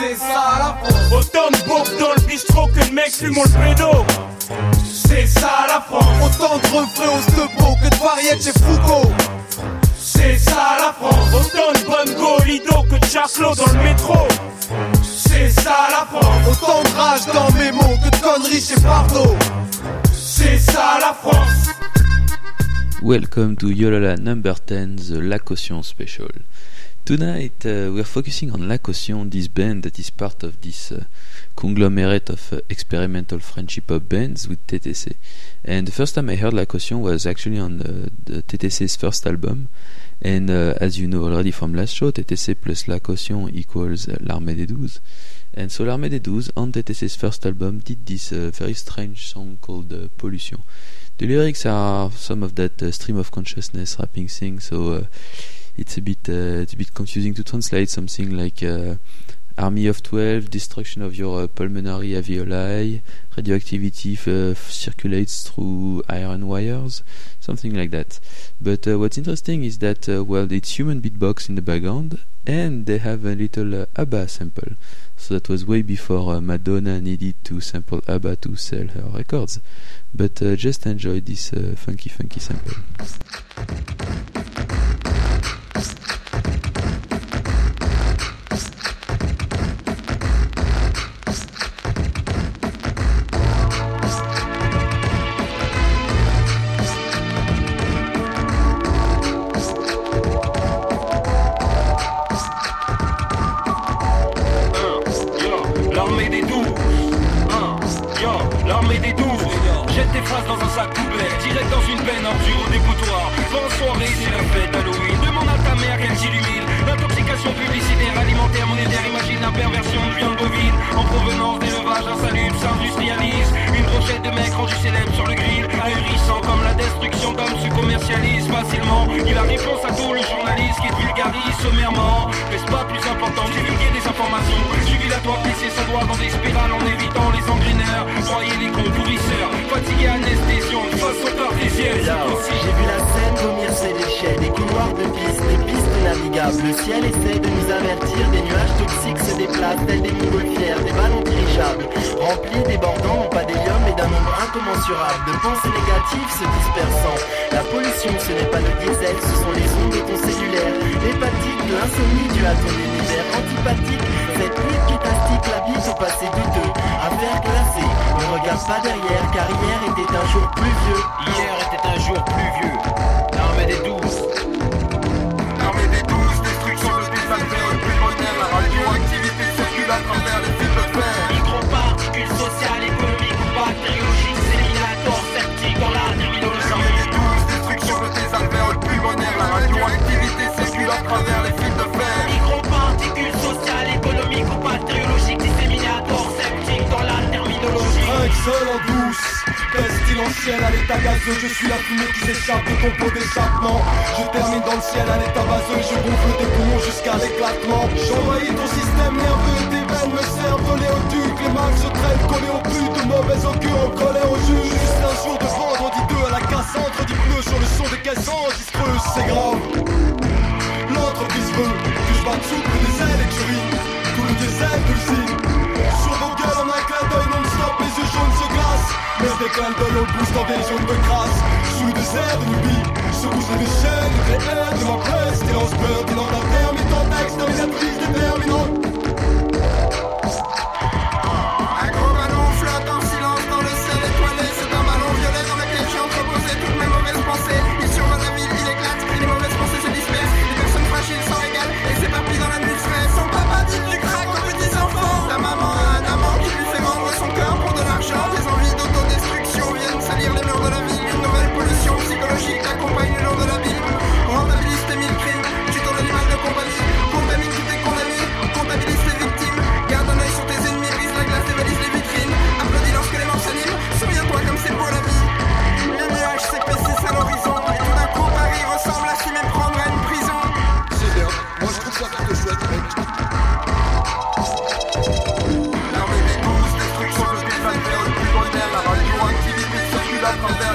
C'est ça la France. Autant de beaufs dans le bistrot que le mec fume le pédo. C'est ça la France. Autant de refrains au stepo que de variétés chez Foucault. C'est ça la France. Autant de bongo lido que de chaslo dans le métro. C'est ça la France. Autant de rage dans mes mots que de conneries chez Pardo. C'est ça la France. Welcome to Yolala number 10, the La Caution special. Tonight uh, we are focusing on La Caution, this band that is part of this uh, conglomerate of uh, experimental French hip hop bands with TTC. And the first time I heard La Caution was actually on the, the TTC's first album. And uh, as you know already from last show, TTC plus La Caution equals uh, L'Armée des Douze. And so L'Armée des Douze on TTC's first album did this uh, very strange song called Pollution. The lyrics are some of that stream of consciousness rapping thing, so it's a bit uh, it's a bit confusing to translate something like uh, army of 12 destruction of your uh, pulmonary alveoli radioactivity circulates through iron wires something like that. But uh, what's interesting is that uh, well it's human beatbox in the background and they have a little uh, ABBA sample. So that was way before Madonna needed to sample ABBA to sell her records. But just enjoy this funky funky sample perversion d'huile bovine en provenance d'élevages insalubres s'industrialise Une brochette de mecs rendus célèbres sur le grill, ahurissant comme la L'injection d'hommes se commercialise facilement. Il a réponse à tout le journaliste qui vulgarise sommairement. N'est-ce pas plus important divulguer des informations Jubilatoire laisser sa doigt dans des spirales en évitant les engreneurs. croyez les cons pourrisseurs, fatigués anesthésion de façon parisienne. J'ai vu la scène vomir ses déchets, des couloirs de pistes, des pistes navigables. Le ciel essaie de nous avertir, des nuages toxiques se déplacent, tels des montgolfières, des ballons dirigeables, remplis, débordants, non pas d'hélium, mais d'un nombre incommensurable de pensées négatives se dispersent la pollution, ce n'est pas le diesel, ce sont les ondes de ton cellulaire. L'hépatite, l'insomnie du à ton antipathique. Cette pluie qui t'astique la vie au passé douteux. Affaire glacée, ne regarde pas derrière, car hier était un jour pluvieux. Hier était un jour pluvieux. à l'état gazeux Je suis la fumée qui s'échappe de ton pot d'échappement. Je termine dans le ciel à l'état vaseux Je gonfle tes poumons jusqu'à l'éclatement. J'envahis ton système nerveux Tes veines me servent de l'éoduc Les mâles se traînent collés au but De mauvais augure en colère au juge Juste un jour de vendredi 2 à la cassandre Dis pneus sur le son des caisses enregistreuses C'est grave. L'entreprise veut que je batte sous des ailes et que je ris. décale dans nos bouches dans des zones de grâce. Sous le désert de Nubie Je les chaînes, les haines de ma presse T'es en dans la terre, ton déterminantes la.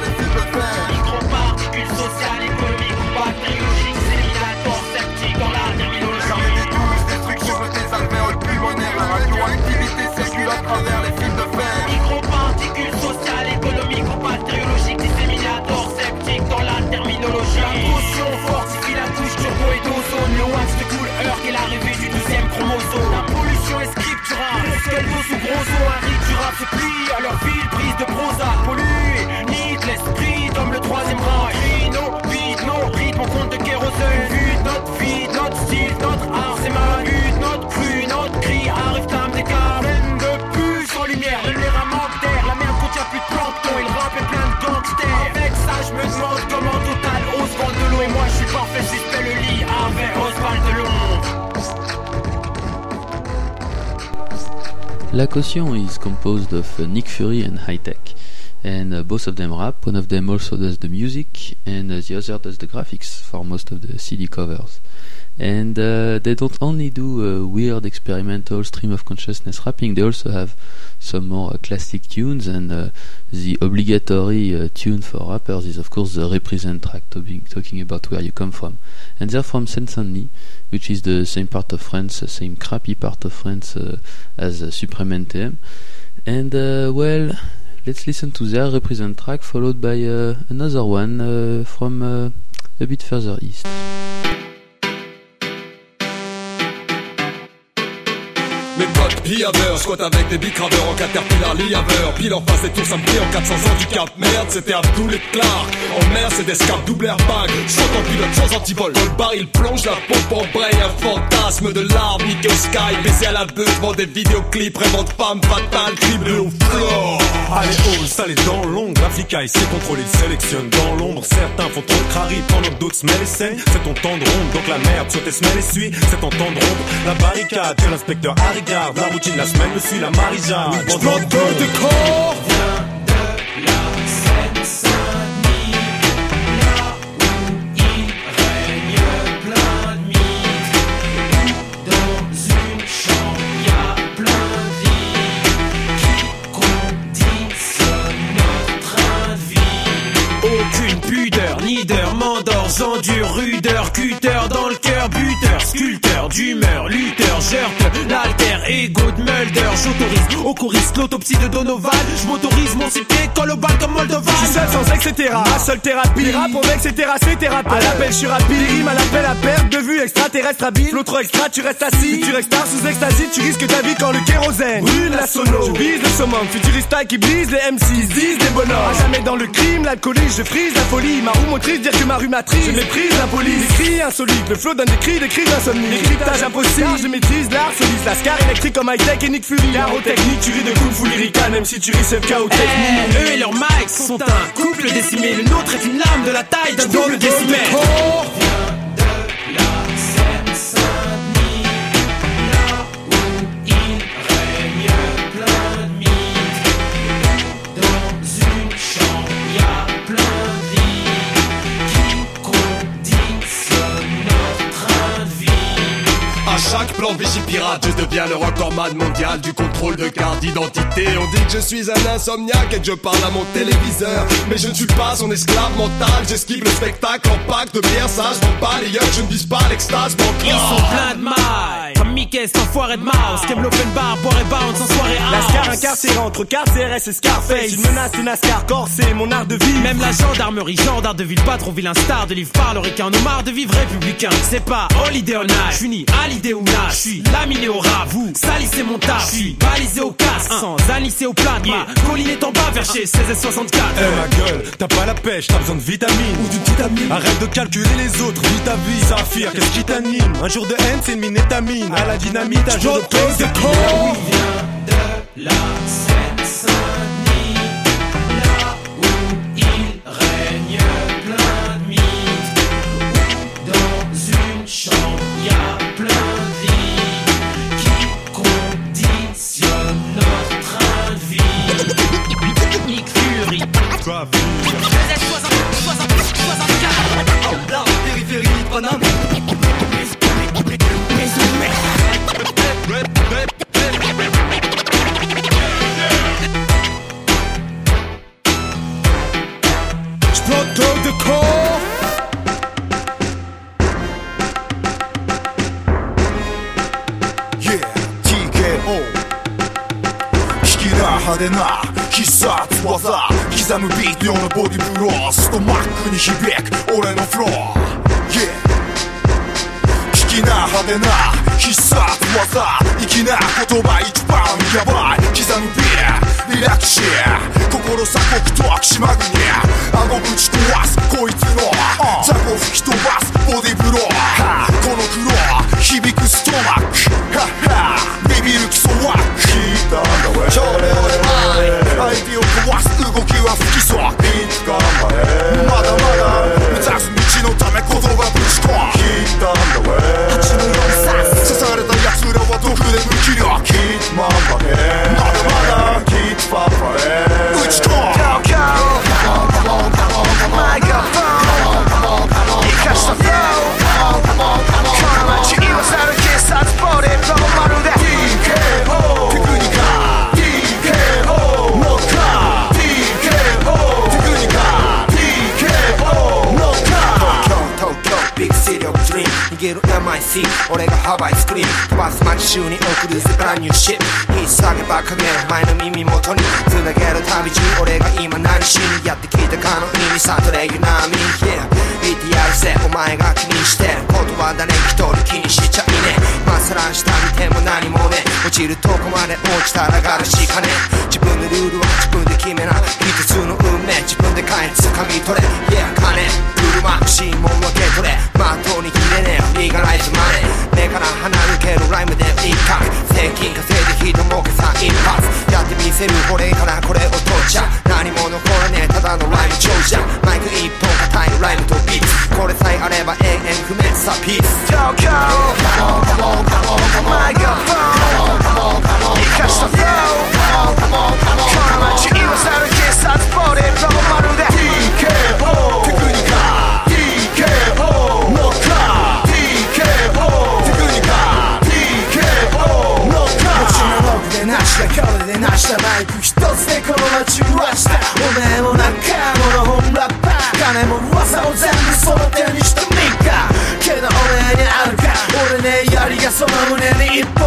La Caution is composed of Nick Fury and High Tech, and both of them rap. One of them also does the music, and the other does the graphics for most of the CD covers. And uh, they don't only do uh, weird experimental stream of consciousness rapping, they also have some more uh, classic tunes. And uh, the obligatory uh, tune for rappers is, of course, the represent track, talking, talking about where you come from. And they're from Seine-Saint-Denis, which is the same part of France, the same crappy part of France uh, as uh, Supreme NTM. And well, let's listen to their represent track, followed by another one from a bit further east. Piaveurs, squat avec des bicraveurs en caterpillar liaveur. Pile en face des tours ça me en 400 ans du cap Merde. C'était Abdul et Clark En mer c'est des scapes double airbag. Saute en pilote sans antivol. Le baril plonge la pompe en braille. Un fantasme de l'arbre niqué au sky Baisé à la beuh devant des vidéoclips Rêvant de femmes fatales criblées au floor. Allez oh ça les dents longues La flicaille c'est contrôlé, sélectionne dans l'ombre. Certains font trop de crari pendant que d'autres se mêlent les C'est ton temps de ronde donc la merde soit tes semelles essuie C'est ton temps de ronde. La barricade l'inspecteur Harry routine la semaine me suit la Marisa Explode de corps de la Seine-Saint-Denis, là où il règne plein de mille. Dans une chambre, y a plein de lits qui conditionnent notre train de vie. Aucune pudeur, ni d'heure, m'endors, j'endure, rudeur, cutter dans le cœur, buteur, sculpteur, d'humeur, lutteur, l'alter, ego de Mulder, j'autorise, au choriste, l'autopsie de Donovan, je m'autorise, mon pied colle au bal comme Moldovan. Je suis seul sans etc. Ma seule thérapie. Rap avec c'est terrassé, thérapie. À l'appel, je suis rapide. Rime à l'appel à vue extraterrestre habile. L'autre extra, tu restes assis. Si tu restes tard sous extasie, tu risques ta vie quand le kérosène brûle la sono. Je vise le summum, futurista qui brise les M6, disent des bonhommes. À jamais dans le crime, l'alcoolisme, je frise la folie. Ma roue motrice, dire que ma rue matrice. Je méprise la police. Les cris insolites, le flow donne des cris, des cris d'insomnie. Décryptage impossible, je maîtrise l'art soliste. La scar électrique comme high-tech et Nick Fury. technique, tu ris de kung fu lyrical, même si tu ris c'est le chaos technique. Eux et leurs mics sont un couple décimé. Le nôtre est une lame de la taille d'un double décimètre. Chaque plan de Vigipirate, je deviens le recordman mondial du contrôle de carte d'identité. On dit que je suis un insomniaque et que je parle à mon téléviseur. Mais je ne suis pas son esclave mental, j'esquive le spectacle en pack de bière sage. Je pas les yeux, je ne vise pas l'extase Ils sont pleins de mailles, comme Mickey, cet enfoiré de mouse. Qui aime l'open bar, boire et bounce en soirée La house. scar incarcérée entre CRS et Scarface. Une menace de NASCAR, corsé, mon art de vie. Même la gendarmerie, gendarme de ville, pas trop vilain star de livre par le requin. On marre de vivre républicain. C'est pas holiday on night. Ni à l'idée ou nage. J'suis laminé au rat. Vous salissez mon taf. J'suis balisé au casque. Sans anisser au plat. Ma colline est en bas vers chez 16 et 64. Eh ma gueule, t'as pas la pêche, t'as besoin de vitamines Ou d'une vitamine Arrête de calculer les autres, vis ta vie Saphir, qu'est-ce qui t'anime? Un jour de haine, c'est une mine étamine À la dynamite, un jour de pause de vient de la Fury, 64. La périphérie de Paname. J'plante de corps. Yeah, TKO 引きな派手な必殺技刻むビート用のボディブローストマックに響く。俺のフロー Yeah 引きな派手な必殺技。粋な言葉一番ヤバい。刻むビーリラックス心鎖国と秋島国顎ぶち壊す。こいつの。雑魚吹き飛ばすボディブロー。はあこのフロー響くストマック。はっは。ビビるクソワック。聞いたんだウで落ちたらがるしかね自分のルールは自分で決めな。一つの運命自分で変え掴み取れ。Yeah 金車欲しいもんは受け取れ。まとうに切れねえリーガライズマネー。目から離れけるライムで一角税金稼いで人儲けさ一発。やってみせる俺からこれを取っちゃ。何も残らねえ。ただのライム長者。マイク一本硬いライムとビーツ。これさえあれば永遠不滅。さピース。Go go asomar un edipo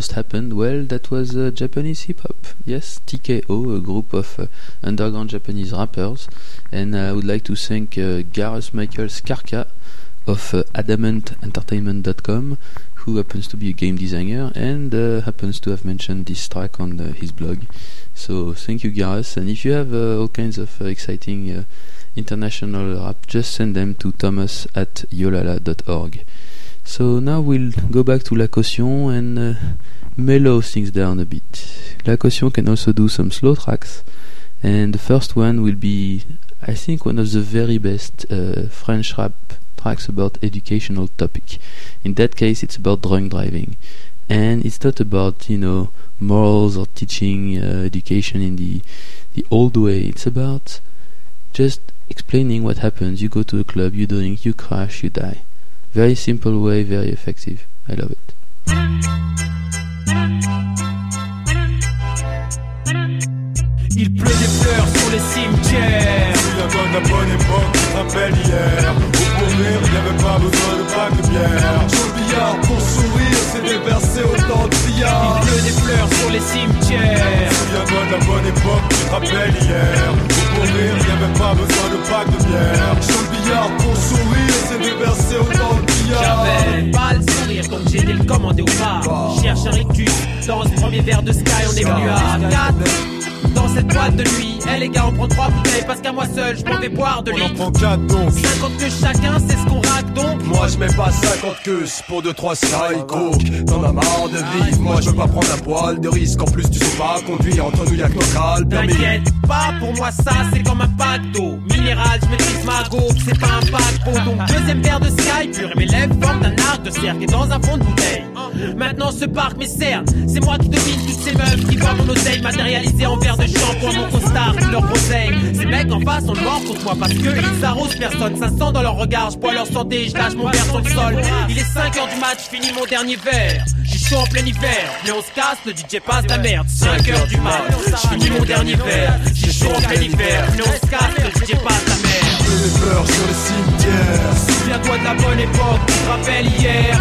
just happened, well, that was uh, Japanese hip hop. Yes, TKO, a group of uh, underground Japanese rappers. And I would like to thank uh, Gareth Michael Skarka of uh, adamantentertainment.com, who happens to be a game designer and uh, happens to have mentioned this track on his blog. So thank you, Gareth. And if you have all kinds of exciting international rap, just send them to thomas at yolala.org. So now we'll go back to La Caution and uh, mellow things down a bit. La Caution can also do some slow tracks, and the first one will be, I think, one of the very best uh, French rap tracks about educational topic. In that case, it's about drunk driving, and it's not about you know morals or teaching uh, education in the the old way. It's about just explaining what happens. You go to a club, you drink, you crash, you die. Very simple way, very effective. I love it. Il pleut des fleurs sur les cimetières. De la bonne époque, tu te rappelles hier pour rire, il n'y avait pas besoin de bac de bière Joue le billard pour sourire, c'est déverser autant de Il billard. pleut des fleurs sur les cimetières. De la bonne époque, tu te rappelles hier pour rire, il n'y avait pas besoin de bac de bière Joue le billard pour sourire, c'est déverser autant sourire donc j'ai été le commandé au bar. Cherche un rictus dans ce premier verre de Sky, on est venu à 4 dans cette boîte de nuit. Eh les gars, on prend trois bouteilles parce qu'à moi seul, je m'en vais boire de On en prend 4 donc. 50 que chacun, c'est ce qu'on raque donc. Moi je mets pas 50 queues pour 2-3 psycho T'en as marre de vivre, moi je veux pas prendre un poil de risque. En plus tu sais pas conduire, entre nous y'a que local permis T'inquiète pas, pour moi ça c'est comme un pack d'eau Minéral, je maîtrise ma go, c'est pas un pack Donc deuxième verre de Sky, pur et mes lèvres forment un arc de cercle Et dans un fond de bouteille. Maintenant ce parc mes cernes C'est moi qui domine toutes ces meufs qui voient mon oseille Matérialisé en verre de shampoing, mon costard, tout leur groseille Ces mecs en face ont le mort contre moi parce que ils arrosent personne. Ça sent dans leur regard, je bois leur santé, je lâche mon verre sur le sol. Il est 5 heures du match, je finis mon dernier verre. J'ai chaud en plein hiver, mais on se casse, le DJ passe la merde. 5 heures du mat, je finis mon dernier verre. J'ai chaud en plein hiver, mais on se casse, le DJ passe la merde. Des fleurs sur les cimetières Souviens-toi de la bonne époque, tu te rappelles hier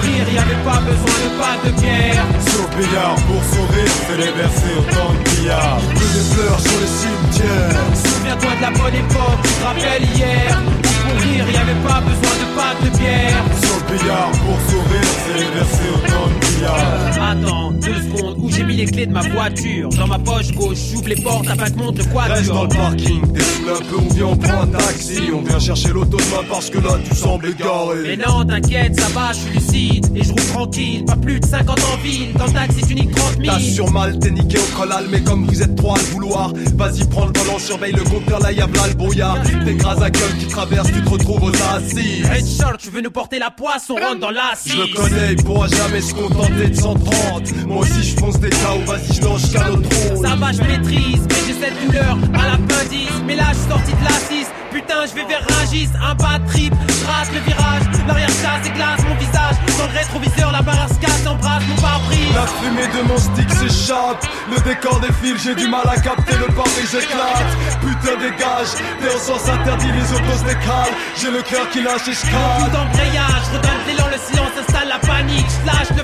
Où Pour rire, y avait pas besoin de pas de bière Sur billard, pour sourire, c'est déverser autant de billard. Pleut des fleurs sur les cimetières. Souviens-toi de la bonne époque, tu te rappelles hier. Pour rire, y avait pas besoin de pack de bière. Billard pour sourire, c'est versé autant de billard. Attends, deux secondes, où j'ai mis les clés de ma voiture? Dans ma poche gauche, j'ouvre les portes, après te montre le Reste dans le parking, désoule un peu, on vient, on prend un taxi. On vient chercher l'auto demain parce que là tu sembles Mais égaré. non, t'inquiète, ça va, je suis lucide Et je roule tranquille, pas plus de 50 en ville Dans le taxi, tu niques 30 000 T'as sur mal, t'es niqué au collal, mais comme vous êtes trois à le vouloir, vas-y prends le volant, surveille le compteur, là y'a le brouillard. T'écrases à gueule qui traverse, tu te retrouves aux assises. Headshot, tu veux nous porter la poisse, on rentre dans l'assise Je le connais, il pourra jamais se contenter de 130. Moi aussi je fonce des KO, vas-y je lance jusqu'à l'autre. Ça va, je maîtrise, mais j'ai cette douleur à l'appendice Mais là, je suis sorti de l'assise Putain, je vais vers Rungis, un bad trip, je le virage. L'arrière chasse éclate mon visage. Dans le rétroviseur, la barre se casse, embrasse mon pare-brise. La fumée de mon stick s'échappe, le décor défile, j'ai du mal à capter. Le pare-brise éclate. Putain dégage, t'es en sens interdit, les se décalent. J'ai le cœur qui lâche et je Tout cale. d'embrayage, redonne l'élan, le silence installe la panique. Je lâche le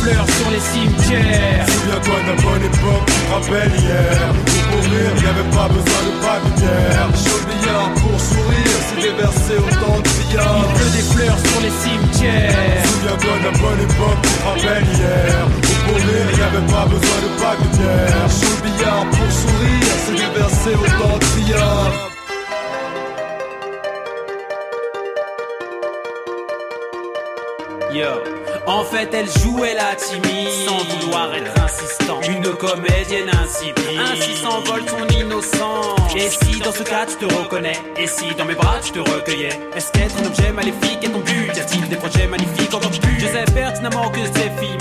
fleurs sur les cimetières Souviens-toi d'une bonne époque, tu te rappelles hier. Pour mourir, y'avait pas besoin de pas de. Et si dans ce cas tu te reconnais? Et si dans mes bras tu te recueillais? Est-ce qu'être un objet maléfique est ton but? Y a-t-il des projets magnifiques encore plus? Je sais pertinemment que ces filles.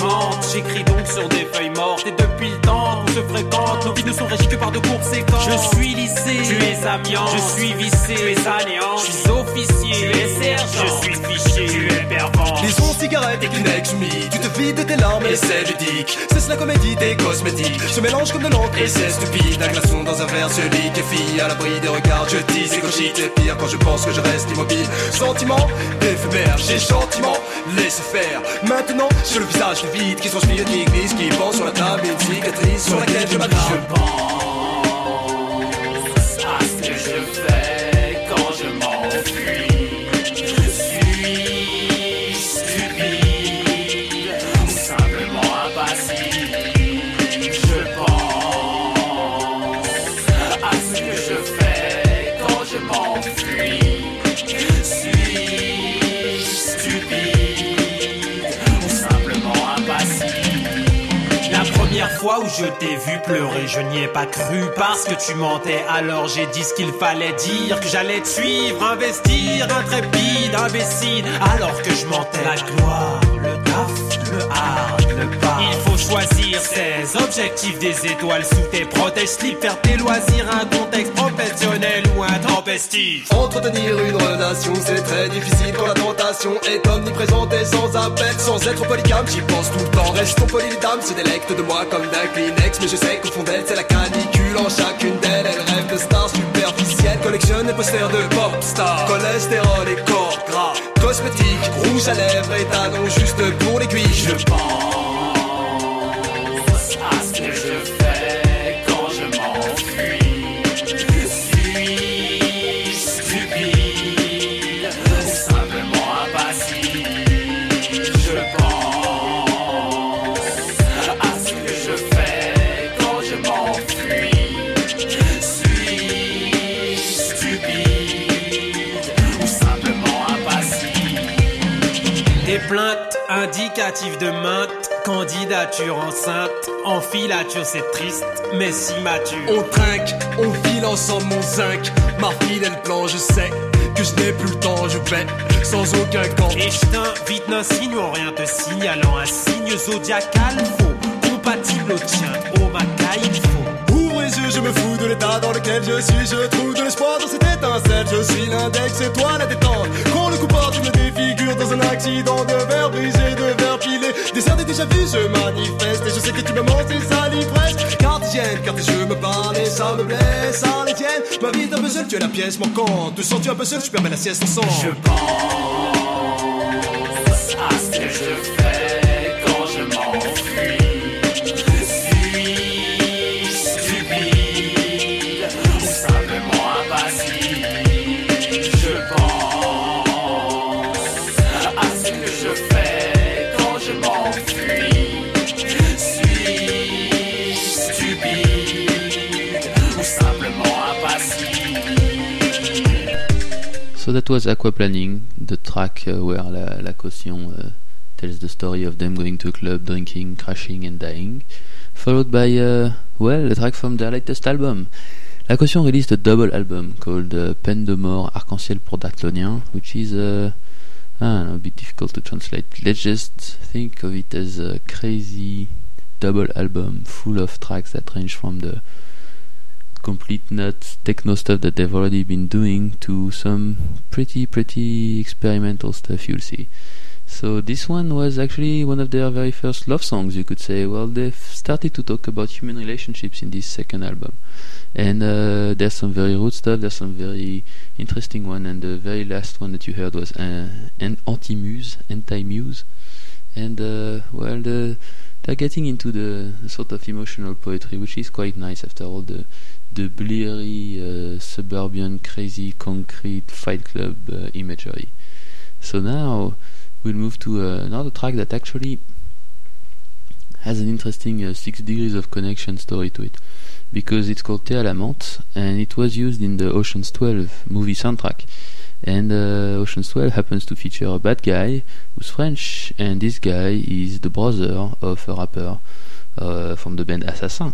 J'écris donc sur des feuilles mortes. Et depuis le temps qu'on se fréquente, nos vies ne sont régies que par de courtes séquences. Je suis lycée, tu es amiant. Je suis vissé, tu es anéant. Je suis officier, tu es sergent. Je suis cigarettes et Kleenex humides Tu te vides de tes larmes et c'est ludique. C'est la comédie des cosmétiques Se mélange comme de l'encre et c'est stupide. Un glaçon dans un verre se lit et fille À l'abri des regards. Je dis c'est gauchite C'est pire quand je pense que je reste immobile. Sentiment éphémère J'ai gentiment laissé faire. Maintenant sur le visage vide Qui transpire une église Qui pense sur la table une cicatrice Sur laquelle je m'attache à je t'ai vu pleurer, je n'y ai pas cru parce que tu mentais. Alors j'ai dit ce qu'il fallait dire, que j'allais te suivre, investir, intrépide, imbécile. Alors que je mentais. La gloire, Il faut choisir ses objectifs, des étoiles sous tes protèges slip, faire tes loisirs, un contexte professionnel ou intempestif. Entretenir une relation, c'est très difficile quand la tentation est omniprésente et sans appel, sans être polygame. J'y pense tout le temps, restons polis les dames, se délectent de moi comme d'un Kleenex. Mais je sais qu'au fond d'elle, c'est la canicule. En chacune d'elles, elle rêve de stars superficielles. Collectionne les posters de pop stars, cholestérol et corps gras. Cosmétique, rouge à lèvres et talons juste pour l'aiguille. Je pense indicatives de maintes candidatures enceinte. En filature, c'est triste, mais si mature. On trinque, on file ensemble mon zinc. Ma fidèle plan, je sais que je n'ai plus le temps, je vais sans aucun camp. Et je t'invite, n'insinuant rien, te signalant un signe zodiacal faux, compatible au tien, au macaille, il faut. Je me fous de l'état dans lequel je suis. Je trouve de l'espoir dans cette étincelle. Je suis l'index et toi la détente. Quand le coup tu me défigures dans un accident de verre brisé, de verre pilé. Des déjà vu, je manifeste. Et je sais que tu me mens, c'est ça l'ivresse. Cartesienne, car tes yeux me parlent et ça me blesse. À les tiennes, ma vie est un puzzle, tu es la pièce manquante. Te sens-tu un seul, je permets la sieste ensemble. Je pense So that was Aquaplaning, the track uh, where La, La Caution uh, tells the story of them going to a club, drinking, crashing, and dying. Followed by, uh, well, a track from their latest album. La Caution released a double album called uh, Peine de Mort Arc-en-Ciel pour Daclonien, which is uh, don't know, a bit difficult to translate. Let's just think of it as a crazy double album full of tracks that range from the complete nuts techno stuff that they've already been doing to some pretty pretty experimental stuff you'll see. So this one was actually one of their very first love songs, you could say. Well, they've started to talk about human relationships in this second album, and uh, there's some very rude stuff. There's some very interesting one, and the very last one that you heard was uh, an anti-muse, anti-muse, and uh, well, the, they're getting into the, the sort of emotional poetry, which is quite nice after all the the bleary uh, suburban crazy concrete fight club uh, imagery. So now we'll move to uh, another track that actually has an interesting uh, six degrees of connection story to it because it's called Thé à la menthe and it was used in the Ocean's 12 movie soundtrack. And uh, Ocean's 12 happens to feature a bad guy who's French, and this guy is the brother of a rapper uh, from the band Assassin.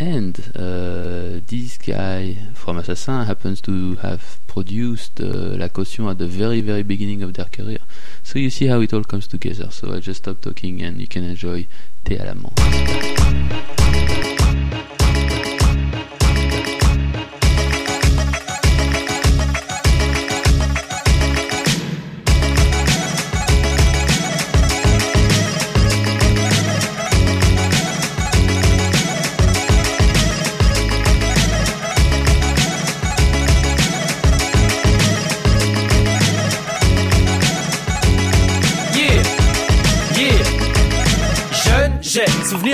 And uh, this guy from Assassin happens to have produced uh, La Caution at the very, very beginning of their career. So you see how it all comes together. So I just stop talking and you can enjoy Thé à la menthe.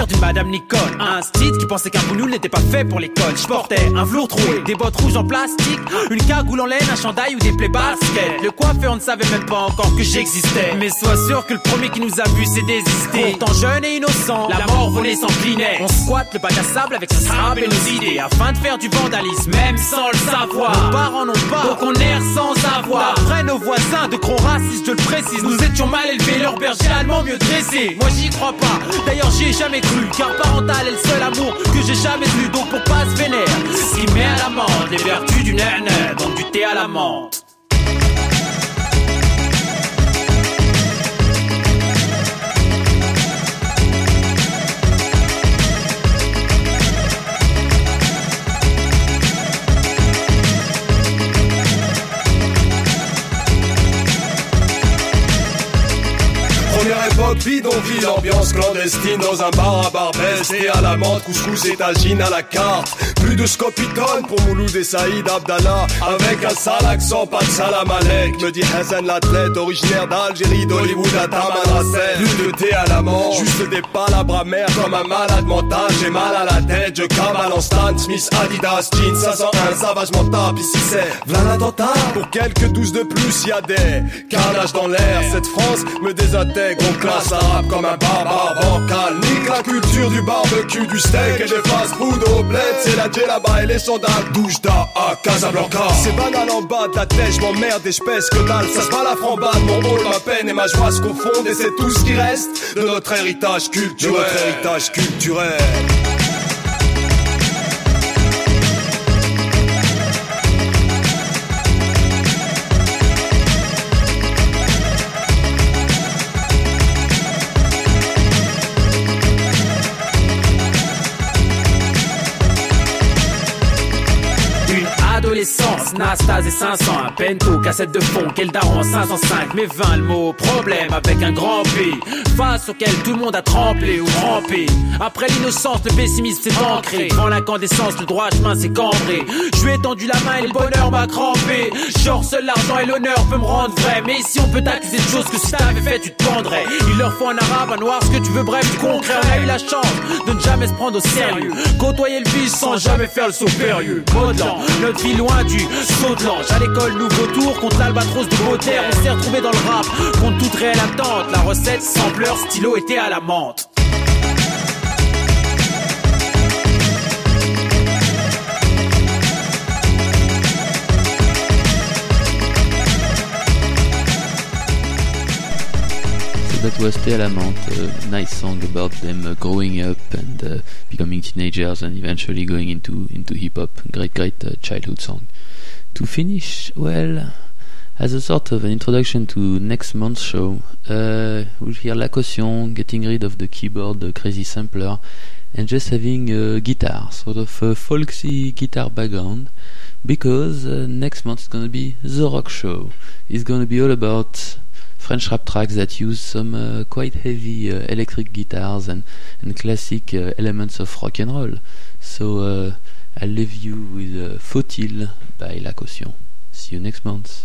D'une Madame Nicole. Un style qui pensait qu'un boulot n'était pas fait pour l'école. Je portais un velours troué, des bottes rouges en plastique, une cagoule en laine, un chandail ou des plaies baskets. Le coiffeur ne savait même pas encore que j'existais. Mais sois sûr que le premier qui nous a vu s'est désisté. Pourtant jeune et innocent, la mort volée s'inclinait. On squatte le bac à sable avec son sable et nos idées afin de faire du vandalisme, même sans le savoir. Nos parents n'ont pas, donc on erre sans avoir. Après nos voisins de gros racistes, je le précise, nous étions mal élevés, leur berger allemand mieux dressé. Moi j'y crois pas, d'ailleurs j'y ai jamais car parental est le seul amour que j'ai jamais eu, donc pour pas se vénère. Ce qui met à la menthe les vertus du nana, donc du thé à la menthe. Époque, bidonville, ambiance clandestine dans un bar à Barbès et à la menthe, couscous et tagine à la carte. Plus de scopitone pour Mouloud et Saïd Abdallah avec un sale accent, pas de salam alek. Me dit Hassan l'athlète, originaire d'Algérie, d'Hollywood à Tamanrasset. Plus de thé à la menthe, juste des palabres amères comme un malade mental. J'ai mal à la tête, je cavale en Stan Smith, Adidas, jeans 501, savage mental. Ici c'est l'attentat. Pour quelques douze de plus, y a des carnages dans l'air. Cette France me désintègre, on classe arabe comme un barbare bancal. Nique la culture du barbecue, du steak et des fast-food au bled. C'est la là-bas et les sandales. Douche d'A à Casablanca. C'est banal en bas de la tête, je m'emmerde et je pèse que dalle. Ça se bat la frambade, mon rôle, ma peine et ma joie se confondent. Et c'est tout ce qui reste de notre héritage culturel. De notre héritage culturel. Nastase et 500, un pento, cassette de fond, quel daron 505, mais 20 le mot, problème avec un grand P, face auquel tout le monde a tremblé ou rampé. Après l'innocence, le pessimisme s'est ancré, devant l'incandescence, le droit chemin s'est cambré. Je lui ai tendu la main et le bonheur m'a crampé. Genre seul l'argent et l'honneur peut me rendre vrai, mais ici on peut t'accuser de choses que si t'avais fait tu te pendrais. Il leur faut un arabe, un noir, ce que tu veux, bref, du concret. On a eu la chance de ne jamais se prendre au sérieux, côtoyer le vice sans jamais faire le saut périlleux. Modelant, notre vie loin du saut de. À l'école, nouveau tour contre l'albatros de Beauterre. On s'est retrouvé dans le rap contre toute réelle attente. La recette, sampleur, stylo était à la menthe. That was Te a nice song about them uh, growing up and uh, becoming teenagers and eventually going into into hip hop. Great, great uh, childhood song. To finish, well, as a sort of an introduction to next month's show, uh, we'll hear La Caution getting rid of the keyboard, the crazy sampler, and just having a guitar, sort of a folksy guitar background, because uh, next month is gonna be the rock show. It's gonna be all about French rap tracks that use some uh, quite heavy uh, electric guitars and, classic uh, elements of rock and roll. So I'll leave you with Faut-il by La Caution. See you next month.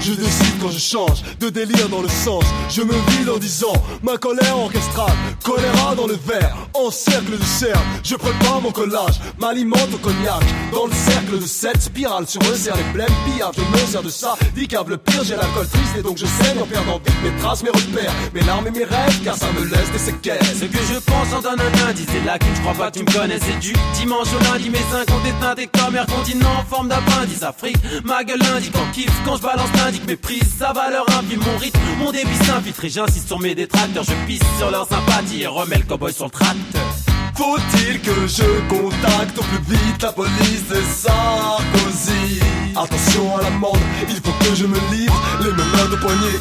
Je décide quand je change de délire dans le sens. Je me vide en disant ma colère orchestrale Choléra dans le verre, en cercle de cercle Je prépare mon collage, m'alimente au cognac. Dans le cercle de cette spirale Sur me serre les blêmes pillards Je me sers de ça, câble pire J'ai l'alcool triste et donc je saigne en perdant vite Mes traces, mes repères, mes larmes et mes rêves Car ça me laisse des séquelles. Ce que je pense en donne un indice C'est là que je crois pas tu me connais C'est du dimanche au lundi. Mes seins ont éteint des comme air continent en forme d'appendice Afrique, ma gueule indique En kiff quand je balance l'indique Méprise sa valeur infime Mon rythme, mon débit s'infiltre. Et j'insiste sur mes détracteurs. Je pisse sur leur sympathie Et remets le cowboy sur le tracteur Faut-il que je contacte au plus vite la police de Sarkozy? Attention à l'amende, il faut que je me livre les menottes au poignet.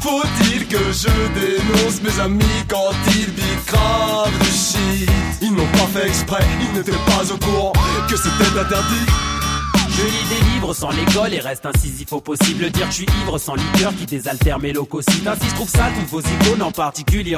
Faut-il que je dénonce mes amis quand ils bicravent du shit? Ils n'ont pas fait exprès, ils n'étaient pas au courant que c'était interdit je lis des livres sans l'école et reste incisif au possible. Dire que je suis ivre sans liqueur qui désaltère mes leucocytes. Ainsi je trouve ça toutes vos icônes, en particulier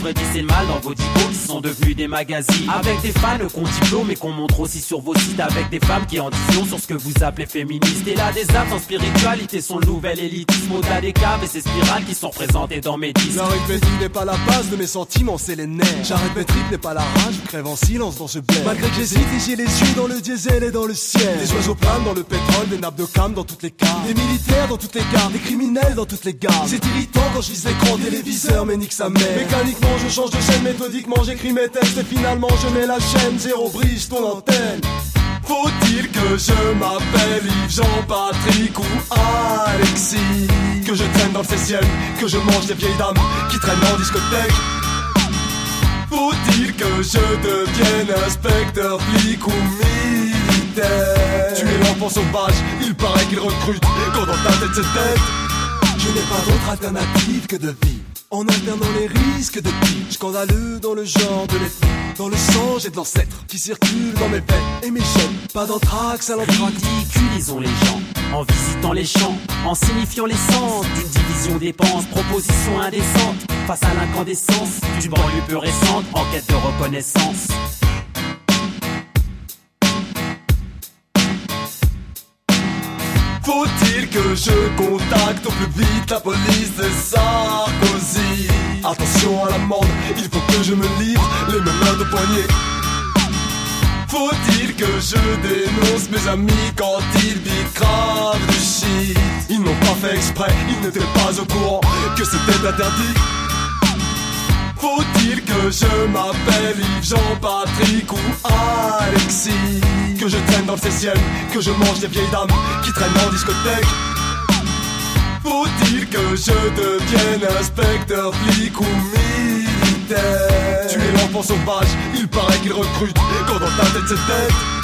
Freddy c'est le mal dans vos diplômes qui sont devenus des magazines. Avec des fans qu'on diplôme et qu'on montre aussi sur vos sites. Avec des femmes qui en disent sur ce que vous appelez féministes. Et là des arts en spiritualité sont le nouvel élitisme. Au-delà des caves et ces spirales qui sont représentées dans mes disques. L'arithmétique n'est pas la base de mes sentiments, c'est les nerfs. J'arrête mes tripes n'est pas la rage, je crève en silence dans ce bled. Malgré que j'hésite j'ai les yeux dans le diesel et dans le ciel. Des oiseaux dans le pétrole, des nappes de cam dans toutes les caves. Des militaires dans toutes les gares, des criminels dans toutes les gares. C'est irritant quand je vise l'écran téléviseur, mais nique sa mère. Mécaniquement, je change de chaîne, méthodiquement, j'écris mes textes et finalement je mets la chaîne. Zéro brise ton antenne. Faut-il que je m'appelle Yves Jean-Patrick ou Alexis? Que je traîne dans le 16 que je mange des vieilles dames qui traînent en discothèque faut-il que je devienne inspecteur, flic ou Tu es l'enfant sauvage, il paraît qu'il recrute Quand dans ta tête c'est tête. Je n'ai pas d'autre alternative que de vivre en alternant les risques de vie. Scandaleux dans le genre de l'ethnie Dans le sang j'ai de l'ancêtre Qui circule dans mes veines et mes chaînes Pas d'anthrax à l'anthrax. Ridiculisons les gens En visitant les champs En signifiant l'essence D'une division des penses Proposition indécente. Face à l'incandescence D'une banlieue peu récente En quête de reconnaissance Faut-il que je contacte au plus vite la police de Sarkozy? Attention à l'amende, il faut que je me livre les menottes au poignet. Faut-il que je dénonce mes amis quand ils bicravent du shit? Ils n'ont pas fait exprès, ils n'étaient pas au courant que c'était interdit. Faut-il que je m'appelle Yves Jean-Patrick ou Alexis? Que je traîne dans le 16 que je mange des vieilles dames qui traînent en discothèque. Faut-il que je devienne inspecteur, flic ou militaire? Tu es l'enfant sauvage, il paraît qu'il recrute quand dans ta tête c'est tête